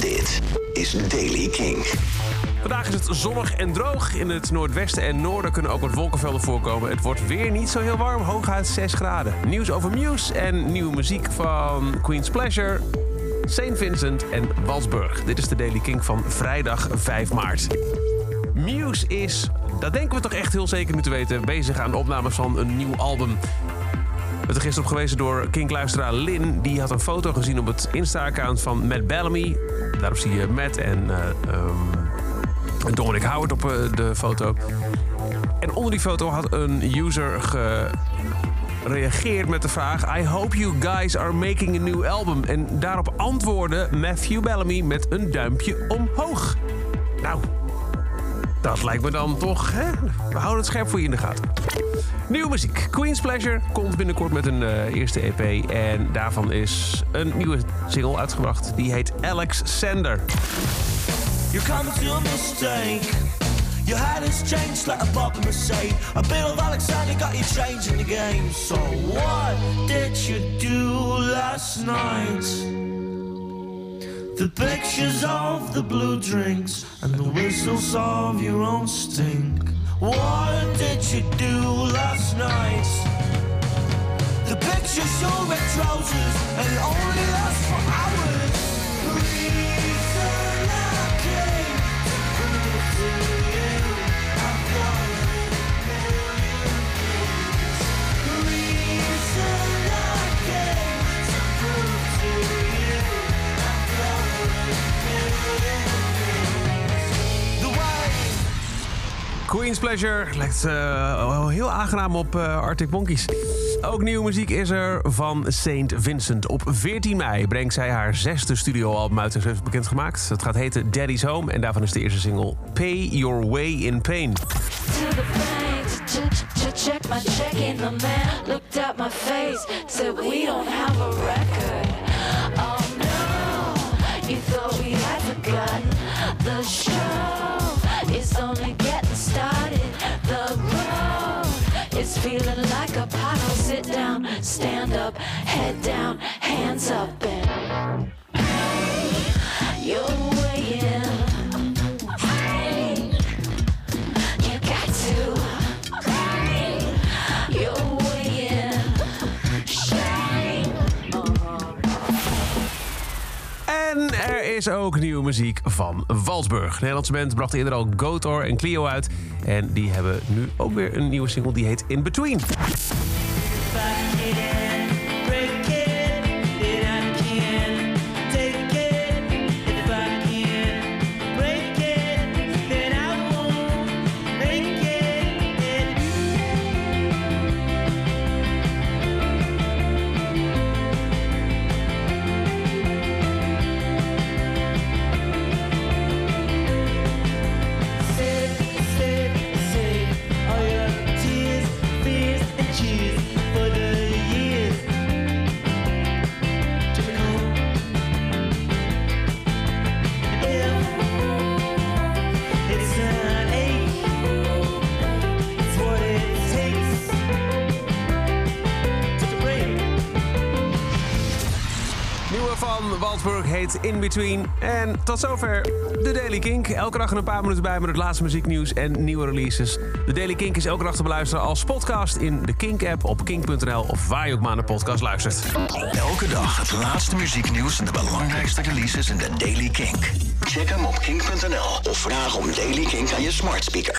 Dit is Daily King. Vandaag is het zonnig en droog. In het noordwesten en noorden kunnen ook wat wolkenvelden voorkomen. Het wordt weer niet zo heel warm, hooguit 6 graden. Nieuws over Muse en nieuwe muziek van Queen's Pleasure, St. Vincent en Walsburg. Dit is de Daily King van vrijdag 5 maart. Muse is, dat denken we toch echt heel zeker te weten, bezig aan opnames van een nieuw album. We er gisteren op gewezen door Kink-luisteraar Lin. Die had een foto gezien op het Insta-account van Matt Bellamy. Daarop zie je Matt en uh, um, Dominic Howard op uh, de foto. En onder die foto had een user gereageerd met de vraag... I hope you guys are making a new album. En daarop antwoordde Matthew Bellamy met een duimpje omhoog. Nou, dat lijkt me dan toch, hè? We houden het scherp voor je in de gaten. Nieuwe muziek. Queen's Pleasure komt binnenkort met een uh, eerste EP. En daarvan is een nieuwe single uitgebracht. Die heet Alex Sander. You come to a mistake. Your head has changed like a Bob Mercedes. A bit of Alexander got you changing the game. So what did you do last night? The pictures of the blue drinks and the whistles of your own stink. What did you do last night? The pictures your red trousers and only lasts for hours. Queen's Pleasure lijkt uh, heel aangenaam op uh, Arctic Monkeys. Ook nieuwe muziek is er van Saint Vincent. Op 14 mei brengt zij haar zesde studioalbum uit en ze heeft bekendgemaakt. Het gaat heten Daddy's Home en daarvan is de eerste single Pay Your Way in Pain. check my. The man looked at my face, said we don't have a record. Oh no, you thought we had forgotten. The show is only getting started. The road is feeling like a puddle. Sit down, stand up, head down, hands up and pay your is ook nieuwe muziek van Walsburg. De Nederlandse band bracht eerder al Gotor en Clio uit. En die hebben nu ook weer een nieuwe single die heet In Between. Nieuwe van Walsburg heet In Between. En tot zover de Daily Kink. Elke dag een paar minuten bij met het laatste muzieknieuws en nieuwe releases. De Daily Kink is elke dag te beluisteren als podcast in de Kink-app op kink.nl of waar je ook maar naar podcast luistert. Elke dag het laatste muzieknieuws en de belangrijkste releases in de Daily Kink. Check hem op kink.nl of vraag om Daily Kink aan je smart speaker.